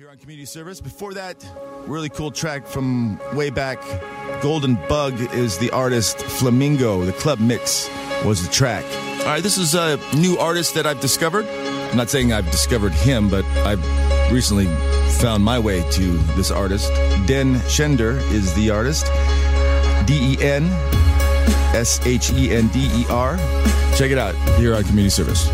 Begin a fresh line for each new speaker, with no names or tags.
here on community service. Before that, really cool track from way back. Golden Bug is the artist. Flamingo, the club mix was the track. All right, this is a new artist that I've discovered. I'm not saying I've discovered him, but I've recently found my way to this artist. Den Shender is the artist. D E N S H E N D E R. Check it out here on community service.